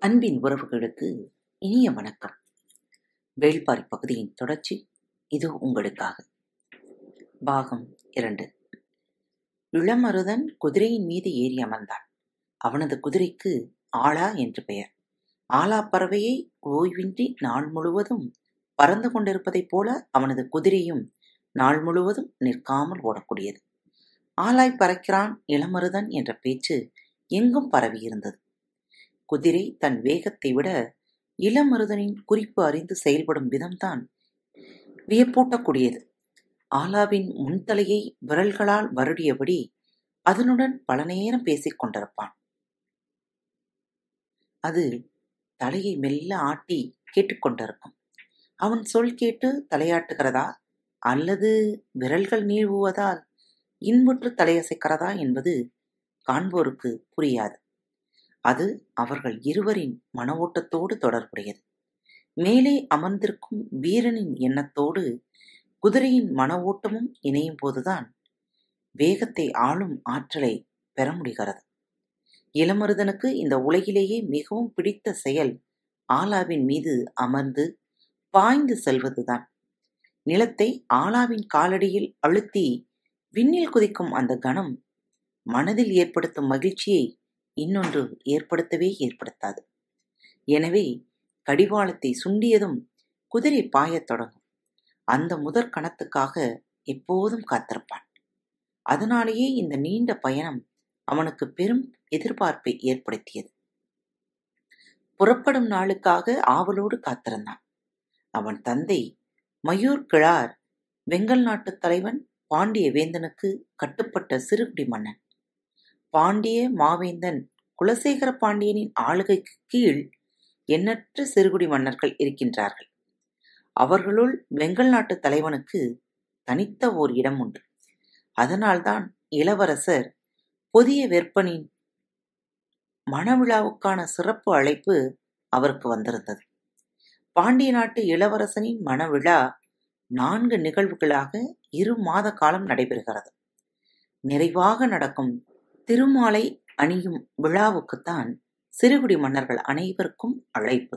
அன்பின் உறவுகளுக்கு இனிய வணக்கம். வேள்பாரி பகுதியின் தொடர்ச்சி இது உங்களுக்காக. பாகம் இரண்டு. இளமருதன் குதிரையின் மீது ஏறி அமர்ந்தான். அவனது குதிரைக்கு ஆலா என்று பெயர். ஆலா பறவையை ஓய்வின்றி நாள் முழுவதும் பறந்து கொண்டிருப்பதைப் போல அவனது குதிரையும் நாள் முழுவதும் நிற்காமல் ஓடக்கூடியது. ஆலாய் பறக்கிறான் இளமருதன் என்ற பேச்சு எங்கும் பரவியிருந்தது. குதிரை தன் வேகத்தை விட இளமருதனின் குறிப்பு அறிந்து செயல்படும் விதம்தான் வியப்பூட்டக்கூடியது. ஆலாவின் முன்தலையை விரல்களால் வருடியபடி அதனுடன் பல நேரம் பேசிக் கொண்டிருப்பான். அது தலையை மெல்ல ஆட்டி கேட்டுக்கொண்டிருக்கும் அவன் சொல் கேட்டு தலையாட்டுகிறதா அல்லது விரல்கள் நீழ்வுவதால் இன்புற்று தலையசைக்கிறதா என்பது காண்போருக்கு புரியாது. அது அவர்கள் இருவரின் மன ஓட்டத்தோடு தொடர்புடையது. மேலே அமர்ந்திருக்கும் வீரனின் எண்ணத்தோடு குதிரையின் மன ஓட்டமும் இணையும் போதுதான் வேகத்தை ஆளும் ஆற்றலை பெற முடிகிறது. இளமருதனுக்கு இந்த உலகிலேயே மிகவும் பிடித்த செயல் ஆலாவின் மீது அமர்ந்து பாய்ந்து செல்வதுதான். நிலத்தை ஆலாவின் காலடியில் அழுத்தி விண்ணில் குதிக்கும் அந்த கணம் மனதில் ஏற்படுத்தும் மகிழ்ச்சியை இன்னொன்று ஏற்படுத்தவே ஏற்படுத்தாது. எனவே கடிவாளத்தை சுண்டியதும் குதிரை பாயத் தொடங்கும். அந்த முதற் கணத்துக்காக எப்போதும் காத்திருப்பான் அதனாலேயே இந்த நீண்ட பயணம் அவனுக்கு பெரும் எதிர்பார்ப்பை ஏற்படுத்தியது. புறப்படும் நாளுக்காக ஆவலோடு காத்திருந்தான். அவன் தந்தை மயூர் கிழார் வெங்கல் நாட்டுத் தலைவன் பாண்டிய வேந்தனுக்கு கட்டுப்பட்ட சிறுகுடி மன்னன். பாண்டிய மாவேந்தன் குலசேகர பாண்டியனின் ஆளுகைக்கு கீழ் எண்ணற்ற சிறுகுடி மன்னர்கள் இருக்கின்றார்கள். அவர்களுள் வெங்கல் நாட்டு தலைவனுக்கு தனித்த ஓர் இடம் உண்டு. அதனால்தான் இளவரசர் புதிய வெப்பனின் மணவிழாவுக்கான சிறப்பு அழைப்பு அவருக்கு வந்திருந்தது. பாண்டிய நாட்டு இளவரசனின் மணவிழா நான்கு நிகழ்வுகளாக இரு மாத காலம் நடைபெறுகிறது. நிறைவாக நடக்கும் திருமாலை அணியும் விழாவுக்குத்தான் சிறுகுடி மன்னர்கள் அனைவருக்கும் அழைப்பு.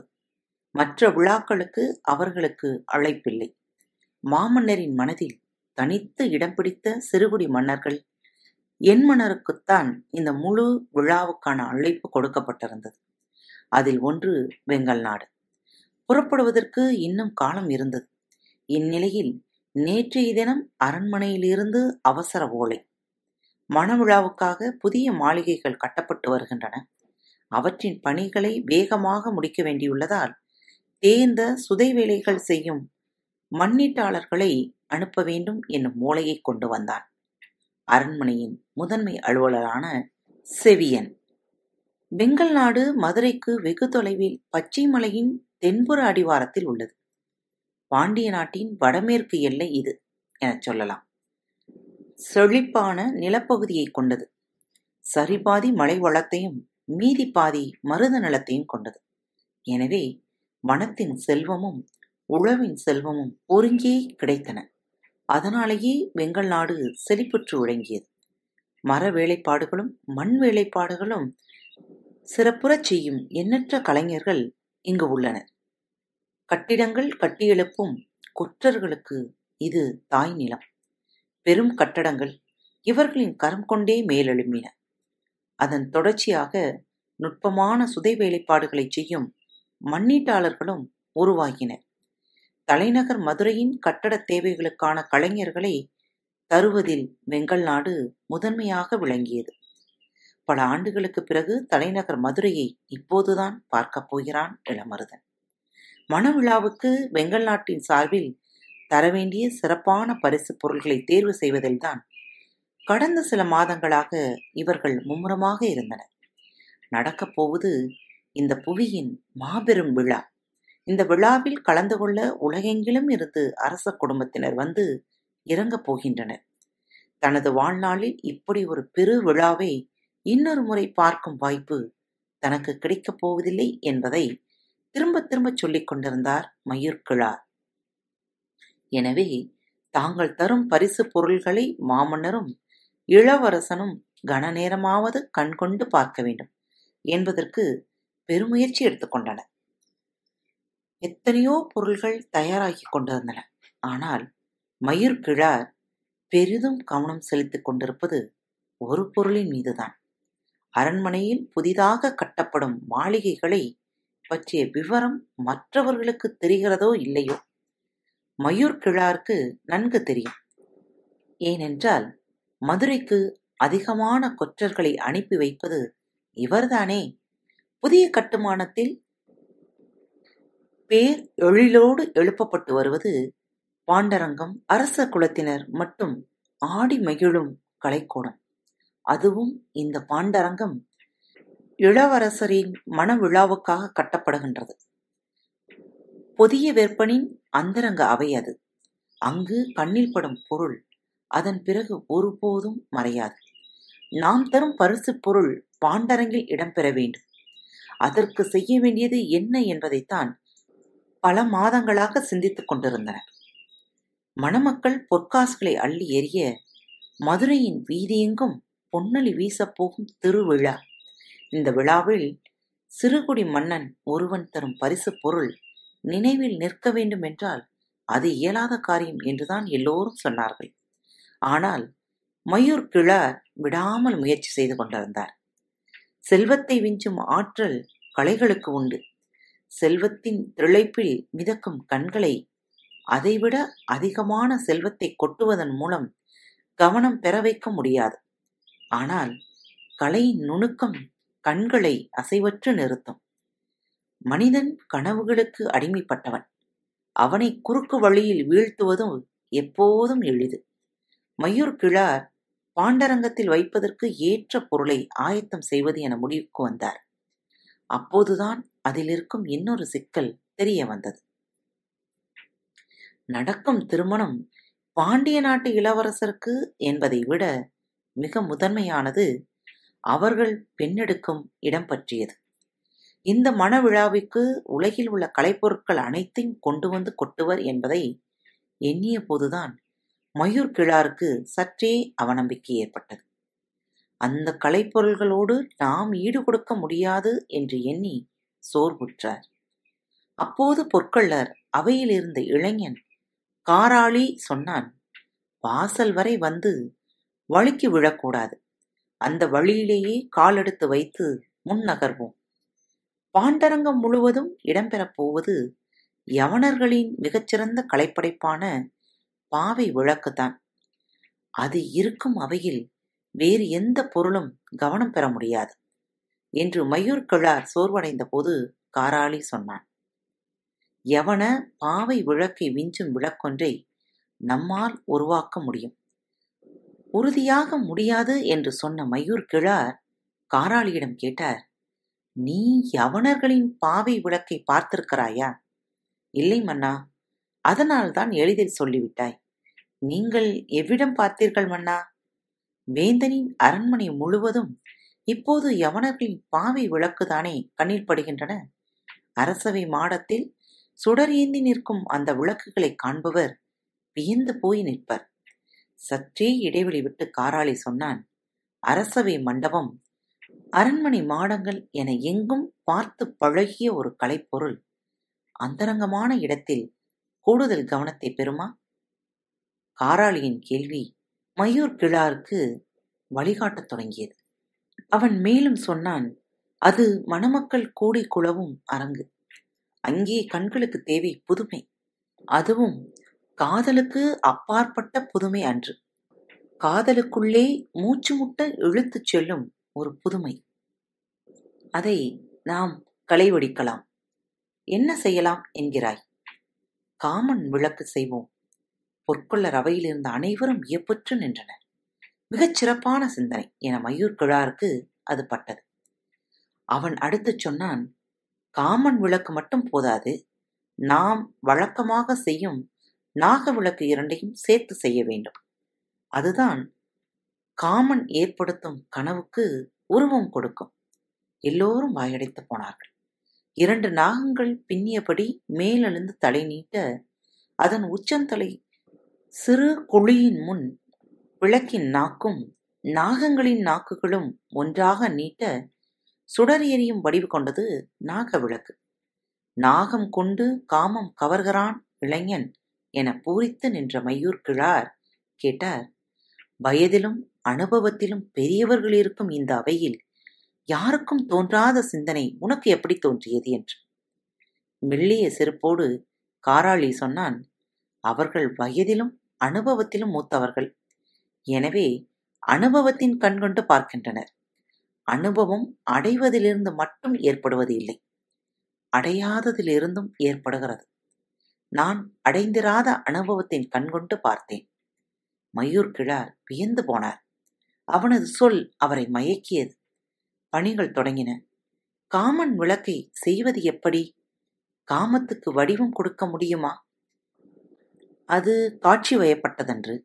மற்ற விழாக்களுக்கு அவர்களுக்கு அழைப்பில்லை. மாமன்னரின் மனதில் தனித்து இடம் பிடித்த சிறுகுடி மன்னர்கள் என் மன்னருக்குத்தான் இந்த முழு விழாவுக்கான அழைப்பு கொடுக்கப்பட்டிருந்தது. அதில் ஒன்று வெங்கல் நாடு புறப்படுவதற்கு இன்னும் காலம் இருந்தது. இந்நிலையில் நேற்றைய தினம் அரண்மனையிலிருந்து அவசர ஓலை மணவிழாவுக்காக புதிய மாளிகைகள் கட்டப்பட்டு வருகின்றன. அவற்றின் பணிகளை வேகமாக முடிக்க வேண்டியுள்ளதால் தேர்ந்த சுதை வேலைகள் செய்யும் மண்ணீட்டாளர்களை அனுப்ப வேண்டும் என்னும் மூளையை கொண்டு வந்தான். அரண்மனையின் முதன்மை அலுவலரான செவியன். வெங்கல் நாடு மதுரைக்கு வெகு தொலைவில் பச்சை மலையின் தென்புற அடிவாரத்தில் உள்ளது. பாண்டிய நாட்டின் வடமேற்கு எல்லை இது எனச் சொல்லலாம். செழிப்பான நிலப்பகுதியை கொண்டது. சரிபாதி மலை வளத்தையும் மீதி பாதி மருத நிலத்தையும் கொண்டது. எனவே வனத்தின் செல்வமும் உழவின் செல்வமும் ஒருங்கே கிடைத்தன. அதனாலேயே வெங்கல் நாடு செழிப்புற்று விளங்கியது. மர வேலைப்பாடுகளும் மண் வேலைப்பாடுகளும் சிறப்புறச் செய்யும் எண்ணற்ற கலைஞர்கள் இங்கு உள்ளனர். கட்டிடங்கள் கட்டியெழுப்பும் குற்றர்களுக்கு இது தாய் நிலம். பெரும் கட்டடங்கள் இவர்களின் கரம் கொண்டே மேலெழும்பின. அதன் தொடர்ச்சியாக நுட்பமான சுதை வேலைப்பாடுகளை செய்யும் மண்ணீட்டாளர்களும் உருவாகினர் தலைநகர் மதுரையின் கட்டட தேவைகளுக்கான கலைஞர்களை தருவதில் வெங்கல் நாடு முதன்மையாக விளங்கியது. பல ஆண்டுகளுக்கு பிறகு தலைநகர் மதுரையை இப்போதுதான் பார்க்கப் போகிறான் இளமருதன் மணவிழாவுக்கு வெங்கல் நாட்டின் சார்பில் தர வேண்டிய சிறப்பான பரிசு பொருள்களை தேர்வு செய்வதில்தான் கடந்த சில மாதங்களாக இவர்கள் மும்முரமாக இருந்தனர். நடக்கப் போவது இந்த புவியின் மாபெரும் விழா. இந்த விழாவில் கலந்து கொள்ள உலகெங்கிலும் இருந்து அரச குடும்பத்தினர் வந்து இறங்கப் போகின்றனர். தனது வாழ்நாளில் இப்படி ஒரு பெரு விழாவை இன்னொரு முறை பார்க்கும் வாய்ப்பு தனக்கு கிடைக்கப் போவதில்லை என்பதை திரும்ப திரும்ப சொல்லிக் கொண்டிருந்தார் மயூர் கிழார் எனவே தாங்கள் தரும் பரிசு பொருள்களை மாமன்னரும் இளவரசனும் கன நேரமாவது கண்கொண்டு பார்க்க வேண்டும் என்பதற்கு பெருமுயற்சி எடுத்துக்கொண்டன எத்தனையோ பொருள்கள் தயாராகி கொண்டிருந்தன. ஆனால் மயூர் கிழார் பெரிதும் கவனம் செலுத்திக் கொண்டிருப்பது ஒரு பொருளின் மீதுதான். அரண்மனையில் புதிதாக கட்டப்படும் மாளிகைகளை பற்றிய விவரம் மற்றவர்களுக்கு தெரிகிறதோ இல்லையோ? மயூர் கிழாருக்கு நன்கு தெரியும். ஏனென்றால் மதுரைக்கு அதிகமான கொற்றர்களை அனுப்பி வைப்பது இவர்தானே. புதிய கட்டுமானத்தில் பேர் எழிலோடு எழுப்பப்பட்டு வருவது பாண்டரங்கம் அரச குலத்தினர் மட்டும் ஆடி மகிழும் கலைக்கூடம். அதுவும் இந்த பாண்டரங்கம் இளவரசரின் மணவிழாவுக்காக கட்டப்படுகின்றது. புதிய வெப்பனின் அந்தரங்க அவை அது. அங்கு கண்ணில் படும் பொருள் அதன் பிறகு ஒருபோதும் மறையாது. நாம் தரும் பரிசு பொருள் பாண்டரங்கில் இடம்பெற வேண்டும். அதற்கு செய்ய வேண்டியது என்ன என்பதைத்தான் பல மாதங்களாக சிந்தித்துக் கொண்டிருந்தனர் மணமக்கள் பொற்காசுகளை அள்ளி எறிய மதுரையின் வீதியெங்கும் பொன்னலி வீசப்போகும் திருவிழா. இந்த விழாவில் சிறுகுடி மன்னன் ஒருவன் தரும் பரிசு பொருள் நினைவில் நிற்க வேண்டும் என்றால் அது இயலாத காரியம் என்றுதான் எல்லோரும் சொன்னார்கள். ஆனால் மயூர் கிழார் விடாமல் முயற்சி செய்து கொண்டிருந்தார். செல்வத்தை விஞ்சும் ஆற்றல் கலைகளுக்கு உண்டு. செல்வத்தின் திளைப்பில் மிதக்கும் கண்களை அதைவிட அதிகமான செல்வத்தை கொட்டுவதன் மூலம் கவனம் பெற வைக்க முடியாது. ஆனால் கலையின் நுணுக்கம் கண்களை அசைவற்று நிறுத்தும். மனிதன் கனவுகளுக்கு அடிமைப்பட்டவன். அவனை குறுக்கு வழியில் வீழ்த்துவதும் எப்போதும் எளிது. மயூர் கிழார் பாண்டரங்கத்தில் வைப்பதற்கு ஏற்ற பொருளை ஆயத்தம் செய்வது என முடிவுக்கு வந்தார். அப்போதுதான் அதில் இருக்கும் இன்னொரு சிக்கல் தெரிய வந்தது. நடக்கும் திருமணம் பாண்டிய நாட்டு இளவரசருக்கு என்பதை விட மிக முதன்மையானது அவர்கள் பெண்ணெடுக்கும் இடம் பற்றியது. இந்த மன விழாவிற்கு உலகில் உள்ள கலைப்பொருட்கள் அனைத்தையும் கொண்டு வந்து கொட்டுவர் என்பதை எண்ணிய போதுதான் மயூர் கிழாருக்கு சற்றே அவநம்பிக்கை ஏற்பட்டது. அந்த கலைப்பொருள்களோடு நாம் ஈடு கொடுக்க முடியாது என்று எண்ணி சோர்வுற்றார். அப்போது பொற்கொள்ளர் அவையில் இருந்த இளைஞன் காராளி சொன்னான் வாசல் வரை வந்து வழுக்கி விழக்கூடாது. அந்த வழியிலேயே காலெடுத்து வைத்து முன் நகர்வோம். பாண்டரங்கம் முழுவதும் இடம்பெறப் போவது யவனர்களின் மிகச்சிறந்த கலைப்படைப்பான பாவை விளக்குதான். அது இருக்கும் அவையில் வேறு எந்த பொருளும் கவனம் பெற முடியாது என்று மயூர் கிழார் சோர்வடைந்த போது காராளி சொன்னான். யவன பாவை விளக்கை விஞ்சும் விளக்கொன்றை நம்மால் உருவாக்க முடியும். உறுதியாக முடியாது என்று சொன்ன மயூர் கிழார் காராளியிடம் கேட்டார். நீ யவனர்களின் பாவை விளக்கை பார்த்திருக்கிறாயா? இல்லை மன்னா அதனால்தான் எளிதில் சொல்லிவிட்டாய். நீங்கள் எவ்விடம் பார்த்தீர்கள் மன்னா? வேந்தனின் அரண்மனை முழுவதும் இப்போது யவனர்களின் பாவை விளக்குதானே கண்ணில் படுகின்றன? அரசவை மாடத்தில் சுடர் ஏந்தி நிற்கும் அந்த விளக்குகளை காண்பவர் வியந்து போய் நிற்பர். சற்றே இடைவெளி விட்டு காராளி சொன்னான் அரசவை மண்டபம் அரண்மனை மாடங்கள் என எங்கும் பார்த்து பழகிய ஒரு கலைப்பொருள். அந்தரங்கமான இடத்தில் கூடுதல் கவனத்தை பெறுமா? காராளியின் கேள்வி மயூர் கிழாருக்கு வழிகாட்டத் தொடங்கியது. அவன் மேலும் சொன்னான் அது மணமக்கள் கூடி குளவும் அரங்கு. அங்கே கண்களுக்கு தேவை புதுமை. அதுவும் காதலுக்கு அப்பாற்பட்ட புதுமை அன்று. காதலுக்குள்ளே மூச்சு முட்ட இழுத்துச் செல்லும் ஒரு புதுமை. அதை நாம் களைவடிக்கலாம். என்ன செய்யலாம் என்கிறாய்? காமன் விளக்கு செய்வோம். பொற்கொள்ளர் அவையில் இருந்த அனைவரும் வியப்புற்று நின்றனர் மிகச் சிறப்பான சிந்தனை என மயூர் கிழாருக்கு அது பட்டது. அவன் அடுத்து சொன்னான் காமன் விளக்கு மட்டும் போதாது. நாம் வழக்கமாக செய்யும் நாக விளக்கு இரண்டையும் சேர்த்து செய்ய வேண்டும். அதுதான் காமன் ஏற்படுத்தும் கனவுக்கு உருவம் கொடுக்கும். எல்லோரும் வாயடைத்து போனார்கள். இரண்டு நாகங்கள் பின்னியபடி மேலெழுந்து தலை நீட்ட அதன் உச்சந்தலை சிறு குழியின் முன் விளக்கின் நாக்கும் நாகங்களின் நாக்குகளும் ஒன்றாக நீட்ட சுடர் எரியும் வடிவு கொண்டது நாக விளக்கு. நாகம் கொண்டு காமம் கவர்கிறான் இளைஞன் என பூரித்து நின்ற மயூர் கிழார் கேட்டார் வயதிலும் அனுபவத்திலும் பெரியவர்கள் இருக்கும் இந்த அவையில் யாருக்கும் தோன்றாத சிந்தனை உனக்கு எப்படி தோன்றியது என்று. மெல்லிய செருப்போடு காராளி சொன்னான் அவர்கள் வயதிலும் அனுபவத்திலும் மூத்தவர்கள். எனவே அனுபவத்தின் கண்கொண்டு பார்க்கின்றனர். அனுபவம் அடைவதிலிருந்து மட்டும் ஏற்படுவது இல்லை. அடையாததிலிருந்தும் ஏற்படுகிறது. நான் அடைந்திராத அனுபவத்தின் கண்கொண்டு பார்த்தேன். மயூர் கிழார் வியந்து போனார். அவனது சொல் அவரை மயக்கியது. பணிகள் தொடங்கின. காமன் விளக்கை செய்வது எப்படி? காமத்துக்கு வடிவம் கொடுக்க முடியுமா? அது காட்சி வயப்பட்டதன்று.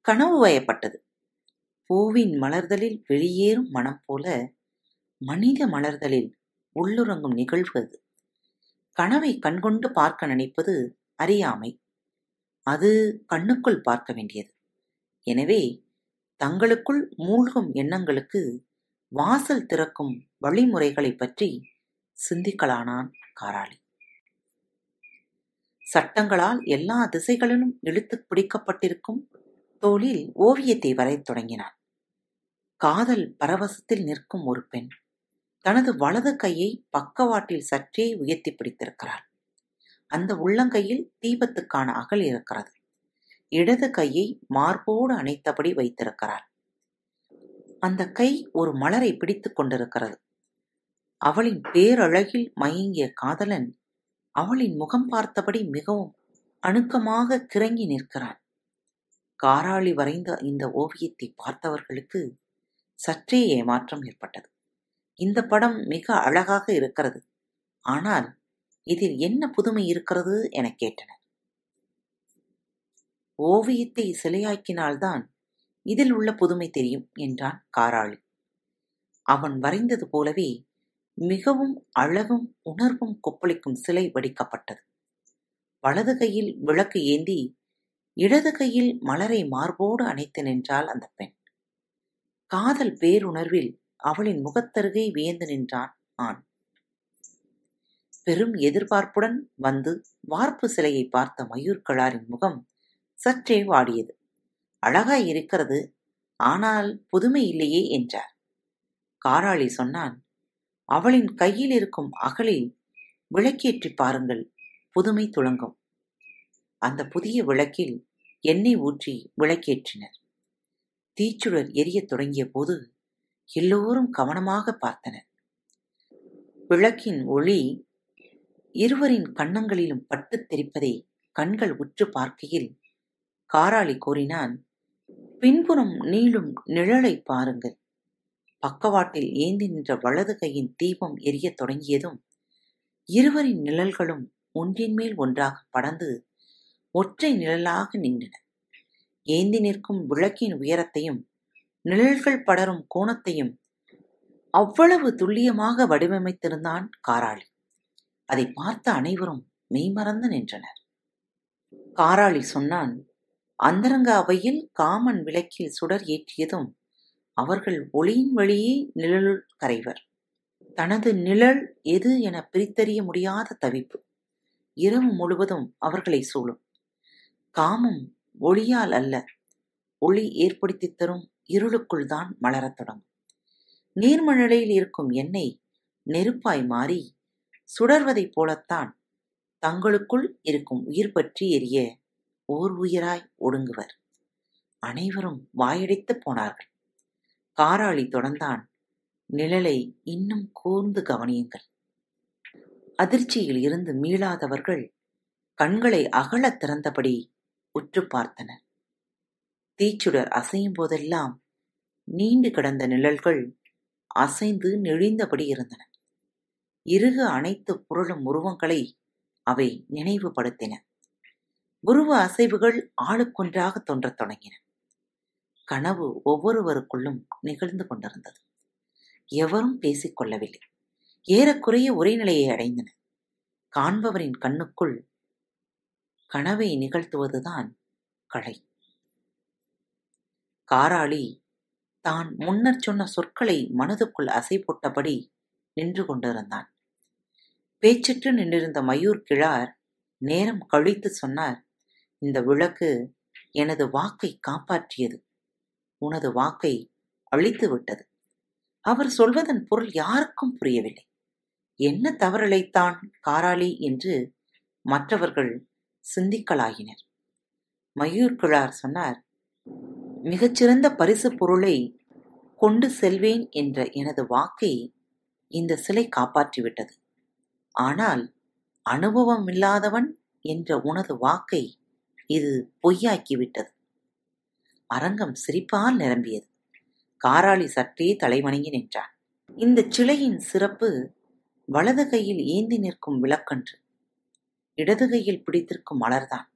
கனவு வயப்பட்டது. பூவின் மலர்தலில் வெளியேறும் மனம் போல மனித மலர்தலில் உள்ளுறங்கும் நிகழ்வு அது. கனவை கண்கொண்டு பார்க்க நினைப்பது அறியாமை. அது கண்ணுக்குள் பார்க்க வேண்டியது. எனவே தங்களுக்குள் மூழ்கும் எண்ணங்களுக்கு வாசல் திறக்கும் வழிமுறைகளை பற்றி சிந்திக்கலானான் காராளி. சட்டங்களால் எல்லா திசைகளிலும் இழுத்து பிடிக்கப்பட்டிருக்கும் தோளில் ஓவியத்தை வரையத் தொடங்கினான். காதல் பரவசத்தில் நிற்கும் ஒரு பெண் தனது வலது கையை பக்கவாட்டில் சற்றே உயர்த்தி பிடித்திருக்கிறாள். அந்த உள்ளங்கையில் தீபத்துக்கான அகல் இருக்கிறது. இடது கையை மார்போடு அணைத்தபடி வைத்திருக்கிறாள். அந்த கை ஒரு மலரை பிடித்துக் கொண்டிருக்கிறது. அவளின் பேரழகில் மயங்கிய காதலன் அவளின் முகம் பார்த்தபடி மிகவும் அணுக்கமாக கிறங்கி நிற்கிறான் காராளி வரைந்த இந்த ஓவியத்தை பார்த்தவர்களுக்கு சற்றே ஏமாற்றம் ஏற்பட்டது. இந்த படம் மிக அழகாக இருக்கிறது. ஆனால் இதில் என்ன புதுமை இருக்கிறது என கேட்டனர். ஓவியத்தை சிலையாக்கினால்தான் இதில் உள்ள புதுமை தெரியும் என்றான் காராளி. அவன் வரைந்தது போலவே மிகவும் அழகும் உணர்வும் கொப்பளிக்கும் சிலை வடிக்கப்பட்டது. வலது கையில் விளக்கு ஏந்தி இடது கையில் மலரை மார்போடு அணைத்து நின்றாள் அந்த பெண். காதல் பேருணர்வில் அவளின் முகத்தருகே வியந்து நின்றான் ஆண். பெரும் எதிர்பார்ப்புடன் வந்து வார்ப்பு சிலையை பார்த்த மயூர்களாரின் முகம் சற்றே வாடியது. அழகாய் இருக்கிறது ஆனால் புதுமை இல்லையே என்றார். காராளி சொன்னான் அவளின் கையில் இருக்கும் அகலில் விளக்கேற்றி பாருங்கள் புதுமை துளங்கும். அந்த புதிய விளக்கில் எண்ணெய் ஊற்றி விளக்கேற்றினர். தீச்சுடர் எரியத் தொடங்கிய போது எல்லோரும் கவனமாக பார்த்தனர். விளக்கின் ஒளி இருவரின் கன்னங்களிலும் பட்டுத் தெரிப்பதை கண்கள் உற்று பார்க்கையில் காராளி கூறினான் பின்புறம் நீளும் நிழலை பாருங்கள். பக்கவாட்டில் ஏந்தி நின்ற வலது கையின் தீபம் எரியத் தொடங்கியதும் இருவரின் நிழல்களும் ஒன்றின் மேல் ஒன்றாக படர்ந்து ஒற்றை நிழலாக நின்றன. ஏந்தி நிற்கும் விளக்கின் உயரத்தையும் நிழல்கள் படரும் கோணத்தையும் அவ்வளவு துல்லியமாக வடிவமைத்திருந்தான் காராளி. அதை பார்த்த அனைவரும் மெய்மறந்து நின்றனர். காராளி சொன்னான் அந்தரங்க அவையில் காமன் விளக்கில் சுடர் ஏற்றியதும் அவர்கள் ஒளியின் வழியே நிழலுள் கரைவர். தனது நிழல் எது என பிரித்தறிய முடியாத தவிப்பு. இரவு முழுவதும் அவர்களை சூழும். காமம் ஒளியால் அல்ல ஒளி ஏற்படுத்தித் தரும் இருளுக்குள் தான் மலரத் தொடங்கும். நீர்மழலையில் இருக்கும் எண்ணெய் நெருப்பாய் மாறி சுடர்வதைப் போலத்தான் தங்களுக்குள் இருக்கும் உயிர் பற்றி எரிய ஓர் உயிராய் ஒடுங்குவர். அனைவரும் வாயடைத்துப் போனார்கள். காராளி தொடர்ந்தான் நிழலை இன்னும் கூர்ந்து கவனியுங்கள். அதிர்ச்சியில் இருந்து மீளாதவர்கள் கண்களை அகலத் திறந்தபடி உற்று பார்த்தனர். தீச்சுடர் அசையும் போதெல்லாம் நீண்டு கிடந்த நிழல்கள் அசைந்து நெழிந்தபடி இருந்தன. இருக அனைத்து புரளும் உருவங்களை அவை நினைவுபடுத்தின. உருவ அசைவுகள் ஆளுக்கொன்றாக தோன்றத் தொடங்கின. கனவு ஒவ்வொருவருக்குள்ளும் நிகழ்ந்து கொண்டிருந்தது. எவரும் பேசிக் கொள்ளவில்லை. ஏறக்குறைய ஒரே நிலையை அடைந்தன. காண்பவரின் கண்ணுக்குள் கனவை நிகழ்த்துவதுதான் கலை. காராளி தான் முன்னர் சொன்ன சொற்களை மனதுக்குள் அசை போட்டபடி நின்று கொண்டிருந்தான். பேச்சற்று நின்றிருந்த மயூர் கிழார் நேரம் கழித்து சொன்னார் இந்த விளக்கு எனது வாக்கை காப்பாற்றியது. உனது வாக்கை அழித்து விட்டது. அவர் சொல்வதன் பொருள் யாருக்கும் புரியவில்லை. என்ன தவறிழைத்தான் காராளி என்று மற்றவர்கள் சிந்திக்கலாகினர். மயூர் கிழார் சொன்னார் மிகச்சிறந்த பரிசு பொருளை கொண்டு செல்வேன் என்ற எனது வாக்கை இந்த சிலை காப்பாற்றிவிட்டது. ஆனால் அனுபவம் இல்லாதவன் என்ற உனது வாக்கை இது பொய்யாக்கிவிட்டது. அரங்கம் சிரிப்பால் நிரம்பியது. காராளி சற்றே தலைவணங்கி நின்றான். இந்த சிலையின் சிறப்பு வலது கையில் ஏந்தி நிற்கும் விளக்கன்று இடது கையில் பிடித்திருக்கும் மலர்தான்.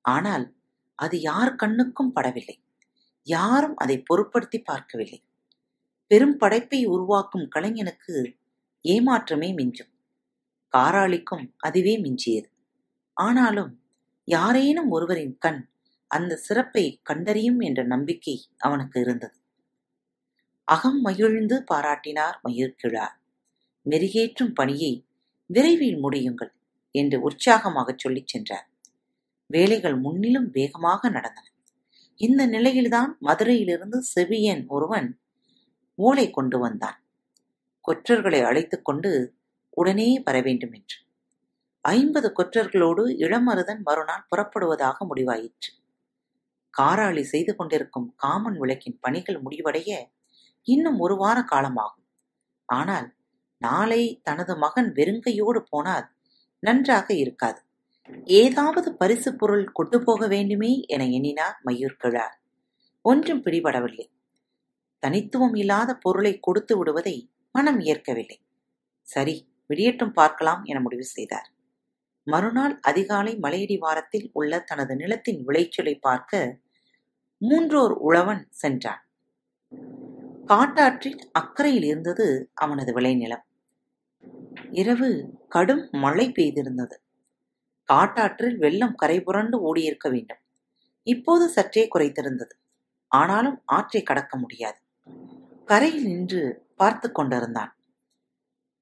ஆனால் அது யார் கண்ணுக்கும் படவில்லை. யாரும் அதை பொருட்படுத்தி பார்க்கவில்லை. பெரும் படைப்பை உருவாக்கும் கலைஞனுக்கு ஏமாற்றமே மிஞ்சும். காராளிக்கும் அதுவே மிஞ்சியது. ஆனாலும் யாரேனும் ஒருவரின் கண் அந்த சிறப்பை கண்டறியும் என்ற நம்பிக்கை அவனுக்கு இருந்தது. அகம் மகிழ்ந்து பாராட்டினார் மயிர்கிழார் மெருகேற்றும் பணியை விரைவில் முடியுங்கள் என்று உற்சாகமாகச் சொல்லிச் சென்றார். வேலைகள் முன்னிலும் வேகமாக நடந்தன. இந்த நிலையில்தான் மதுரையிலிருந்து செவியன் ஒருவன் ஓலை கொண்டு வந்தான். கொற்றர்களை அழைத்துக் கொண்டு உடனே வர வேண்டும் என்று ஐம்பது கொற்றர்களோடு இளமருதன் மறுநாள் புறப்படுவதாக முடிவாயிற்று. காராளி செய்து கொண்டிருக்கும் காமன் விளக்கின் பணிகள் முடிவடைய இன்னும் ஒரு வார காலமாகும். ஆனால் நாளை தனது மகன் வெறுங்கையோடு போனால் நன்றாக இருக்காது. ஏதாவது பரிசு பொருள் கொண்டு போக வேண்டுமே என எண்ணினார் மயூர்கிழார் ஒன்றும் பிடிபடவில்லை. தனித்துவம் இல்லாத பொருளை கொடுத்து விடுவதை மனம் ஏற்கவில்லை. சரி விடியட்டும் பார்க்கலாம் என முடிவு செய்தார். மறுநாள் அதிகாலை மலையடி வாரத்தில் உள்ள தனது நிலத்தின் விளைச்சலை பார்க்க மூன்றோர் உழவன் சென்றான். காட்டாற்றின் அக்கறையில் இருந்தது அவனது விளைநிலம். இரவு கடும் மழை பெய்திருந்தது. காட்டாற்றில் வெள்ளம் கரை புரண்டு ஓடியிருக்க வேண்டும். இப்போது சற்றே குறைத்திருந்தது. ஆனாலும் ஆற்றை கடக்க முடியாது. கரையில் நின்று பார்த்து கொண்டிருந்தான்.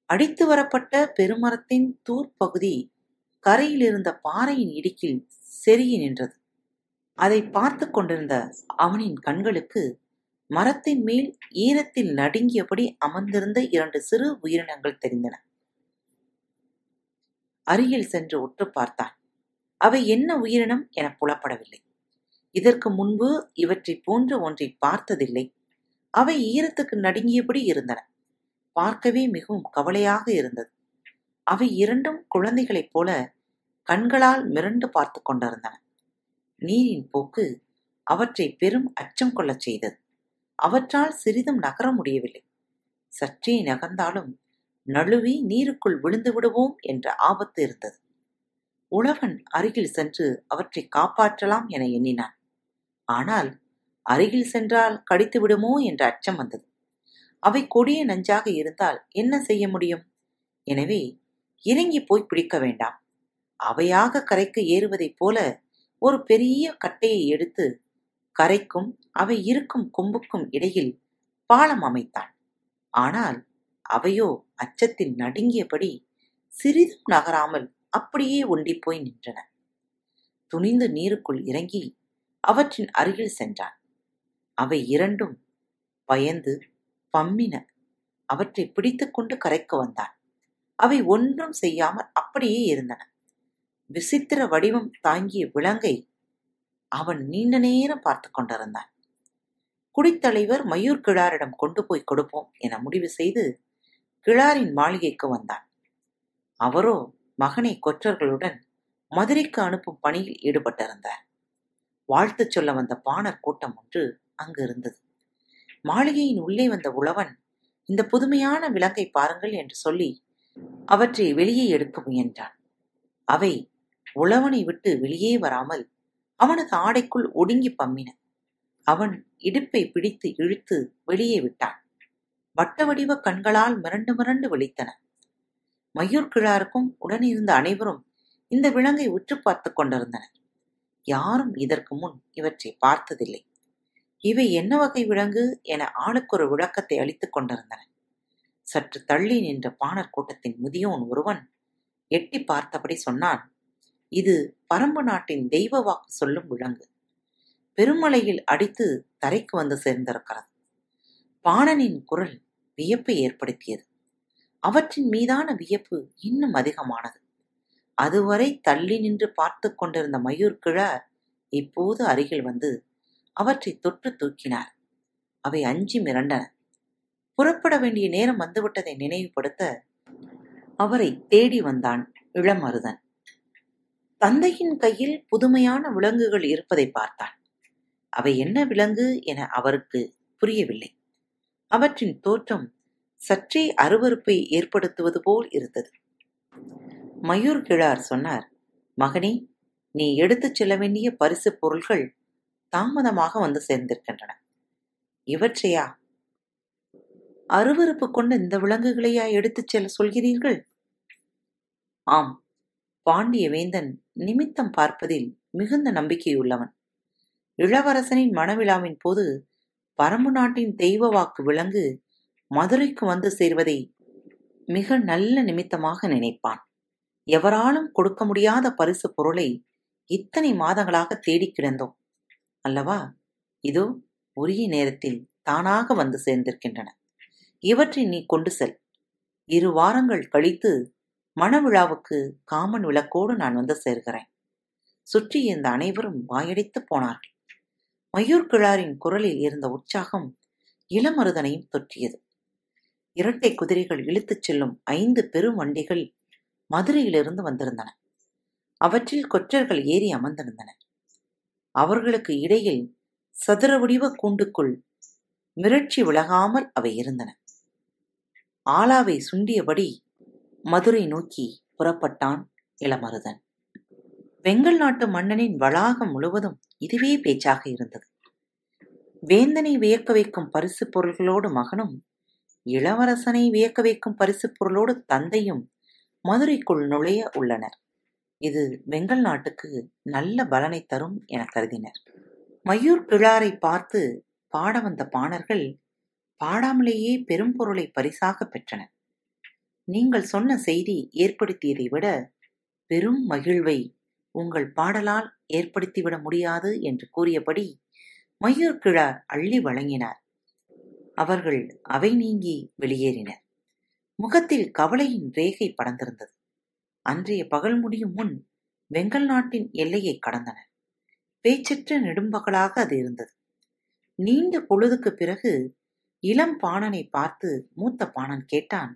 அடித்து வரப்பட்ட பெருமரத்தின் தூர்ப்பகுதி கரையில் இருந்த பாறையின் இடுக்கில் செருகி நின்றது. அதை பார்த்து கொண்டிருந்த அவனின் கண்களுக்கு மரத்தின் மேல் ஈரத்தில் நடுங்கியபடி அமர்ந்திருந்த இரண்டு சிறு உயிரினங்கள் தெரிந்தன. அருகில் சென்று உற்று பார்த்தான். அவை என்ன உயிரினம் என புலப்படவில்லை. இதற்கு முன்பு இவற்றை போன்ற ஒன்றை பார்த்ததில்லை. அவை ஈரத்துக்கு நடுங்கியபடி இருந்தன. பார்க்கவே மிகவும் கவலையாக இருந்தது. அவை இரண்டும் குழந்தைகளைப் போல கண்களால் மிரண்டு பார்த்து கொண்டிருந்தன. நீரின் போக்கு அவற்றை பெரும் அச்சம் கொள்ளச் செய்தது. அவற்றால் சிறிதும் நகர முடியவில்லை. சற்றே நகர்ந்தாலும் நழுவி நீருக்குள் விழுந்து விடுவோம் என்ற ஆபத்து இருந்தது. உழவன் அருகில் சென்று அவற்றை காப்பாற்றலாம் என எண்ணினான். ஆனால் அருகில் சென்றால் கடித்து விடுமோ என்ற அச்சம் வந்தது. அவை கொடிய நஞ்சாக இருந்தால் என்ன செய்ய முடியும்? எனவே இறங்கி போய் பிடிக்க வேண்டாம். அவையாக கரைக்கு ஏறுவதைப் போல ஒரு பெரிய கட்டையை எடுத்து கரைக்கும் அவை இருக்கும் கொம்புக்கும் இடையில் பாலம் அமைத்தான். ஆனால் அவையோ அச்சத்தில் நடுங்கியபடி சிறிதும் நகராமல் அப்படியே ஒண்டிப்போய் நின்றன. துணிந்து நீருக்குள் இறங்கி அவற்றின் அருகில் சென்றான். அவை இரண்டும் பயந்து பம்மின. அவற்றை பிடித்துக்கொண்டு கரைக்கு வந்தான். அவை ஒன்றும் செய்யாமல் அப்படியே இருந்தன. விசித்திர வடிவம் தாங்கிய விலங்கை அவன் நீண்ட நேரம் பார்த்து கொண்டிருந்தான். குடித்தலைவர் மயூர் கிழாரிடம் கொண்டு போய் கொடுப்போம் என முடிவு செய்து கிழாரின் மாளிகைக்கு வந்தான். அவரோ மகனை கொற்றர்களுடன் மதுரைக்கு அனுப்பும் பணியில் ஈடுபட்டிருந்தார். வாழ்த்து சொல்ல வந்த பாணர் கூட்டம் ஒன்று அங்கு இருந்தது. மாளிகையின் உள்ளே வந்த உழவன் இந்த புதுமையான விலங்கை பாருங்கள் என்று சொல்லி அவற்றை வெளியே எடுக்க முயன்றான். அவை உழவனை விட்டு வெளியே வராமல் அவனது ஆடைக்குள் ஒடுங்கி பம்மின அவன் இடுப்பை பிடித்து இழுத்து வெளியே விட்டான். வட்ட வடிவ கண்களால் மிரண்டு மிரண்டு விழித்தன. மயூர் கிழாருக்கும் உடனிருந்த அனைவரும் இந்த விலங்கை உற்று பார்த்து கொண்டிருந்தனர். யாரும் இதற்கு முன் இவற்றை பார்த்ததில்லை. இவை என்ன வகை விலங்கு என ஆளுக்கொரு விளக்கத்தை அளித்துக் கொண்டிருந்தன. சற்று தள்ளி நின்ற பாணர் கூட்டத்தின் முதியோன் ஒருவன் எட்டி பார்த்தபடி சொன்னான் இது பரம்பு நாட்டின் தெய்வ வாக்கு சொல்லும் விலங்கு. பெருமலையில் அடித்து தரைக்கு வந்து சேர்ந்திருக்கிறது. பாணனின் குரல் வியப்பை ஏற்படுத்தியது. அவற்றின் மீதான வியப்பு இன்னும் அதிகமானது. அதுவரை தள்ளி நின்று பார்த்து கொண்டிருந்த மயூர் கிழார் இப்போது அருகில் வந்து அவற்றை தொற்று தூக்கினார். அவை அஞ்சி மிரண்டன. புறப்பட வேண்டிய நேரம் வந்துவிட்டதை நினைவுபடுத்த அவரை தேடி வந்தான் இளமருதன். தந்தையின் கையில் புதுமையான விலங்குகள் இருப்பதை பார்த்தான் அவை என்ன விலங்கு என அவருக்கு புரியவில்லை. அவற்றின் தோற்றம் சற்றே அருவருப்பை ஏற்படுத்துவது போல் இருந்தது. மயூர் கிழார் சொன்னார் மகனே நீ எடுத்துச் செல்ல வேண்டிய பரிசு பொருள்கள் தாமதமாக வந்து சேர்ந்திருக்கின்றன. இவற்றையா? அருவருப்பு கொண்ட இந்த விலங்குகளையா எடுத்துச் செல்ல சொல்கிறீர்கள்? ஆம் பாண்டிய வேந்தன் நிமித்தம் பார்ப்பதில் மிகுந்த நம்பிக்கையுள்ளவன். இளவரசனின் மணவிழாவின் போது பரம்பு நாட்டின் தெய்வ வாக்கு விலங்கு மதுரைக்கு வந்து சேர்வதை மிக நல்ல நிமித்தமாக நினைப்பான். எவராலும் கொடுக்க முடியாத பரிசு பொருளை இத்தனை மாதங்களாக தேடிக் கிடந்தோம். அல்லவா? இதோ உரிய நேரத்தில் தானாக வந்து சேர்ந்திருக்கின்றன. இவற்றை நீ கொண்டு செல். இரு வாரங்கள் கழித்து மணவிழாவுக்கு காமன் விளக்கோடு நான் வந்து சேர்கிறேன். சுற்றி இருந்த அனைவரும் வாயடைத்து போனார்கள். மயூர் கிழாரின் குரலில் இருந்த உற்சாகம் இளமருதனையும் தொற்றியது. இரட்டை குதிரைகள் இழுத்துச் செல்லும் ஐந்து பெரும் வண்டிகள் மதுரையிலிருந்து வந்திருந்தன. அவற்றில் கொற்றர்கள் ஏறி அமர்ந்திருந்தன. அவர்களுக்கு இடையில் சதுர வடிவ கூண்டுக்குள் மிரட்சி விலகாமல் அவை இருந்தன. ஆலாவை சுண்டியபடி மதுரை நோக்கி புறப்பட்டான் இளமருதன். வெங்கல் நாட்டு மன்னனின் வளாகம் முழுவதும் இதுவே பேச்சாக இருந்தது. வேந்தனை வியக்க வைக்கும் பரிசு பொருள்களோடு மகனும் இளவரசனை வியக்க வைக்கும் பரிசு பொருளோடு தந்தையும் மதுரைக்குள் நுழைய உள்ளனர். இது வெங்கல் நாட்டுக்கு நல்ல பலனை தரும் என கருதினர். மயூர் கிழாரை பார்த்து பாட வந்த பாணர்கள் பாடாமலேயே பெரும் பொருளை பரிசாக பெற்றனர். நீங்கள் சொன்ன செய்தி ஏற்படுத்தியதை விட பெரும் மகிழ்வை உங்கள் பாடலால் ஏற்படுத்திவிட முடியாது என்று கூறியபடி மயூர் கிழார் அள்ளி வழங்கினார். அவர்கள் அவை நீங்கி வெளியேறினர். முகத்தில் கவலையின் ரேகை படர்ந்திருந்தது. அன்றைய பகல் முடியும் முன் வெங்கல் நாட்டின் எல்லையை கடந்தனர். பேச்சற்ற நெடும்பகலாக அது இருந்தது. நீண்ட பொழுதுக்கு பிறகு இளம் பாணனை பார்த்து மூத்த பாணன் கேட்டான்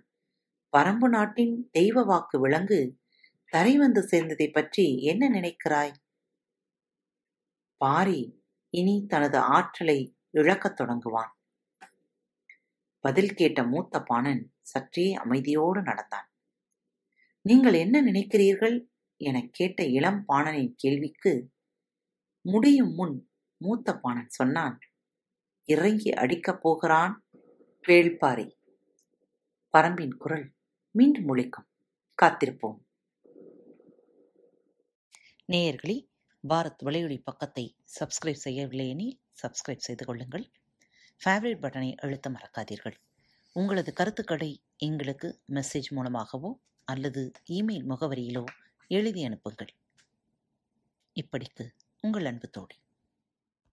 பரம்பு நாட்டின் தெய்வ வாக்கு விலங்கு தரை வந்து சேர்ந்ததை பற்றி என்ன நினைக்கிறாய்? பாரி இனி தனது ஆற்றலை இழக்கத் தொடங்குவான். பதில் கேட்ட மூத்த பாணன் சற்றே அமைதியோடு நடந்தான். நீங்கள் என்ன நினைக்கிறீர்கள்? எனக் கேட்ட இளம் பாணனின் கேள்விக்கு முடியும் முன் மூத்த பாணன் சொன்னான். இறங்கி அடிக்கப் போகிறான். வேள்பாரி. பரம்பின் குரல் மீண்டும் முழிக்கும் காத்திருப்போம். நேயர்களே பாரத் வலையொலி பக்கத்தை சப்ஸ்கிரைப் செய்யவில்லை எனில் சப்ஸ்கிரைப் செய்து கொள்ளுங்கள். ஃபேவரட் பட்டனை அழுத்த மறக்காதீர்கள். உங்களது கருத்துக்களை எங்களுக்கு மெசேஜ் மூலமாகவோ அல்லது இமெயில் முகவரியிலோ எழுதி அனுப்புங்கள். இப்படிக்கு உங்கள் அன்பு தோழி.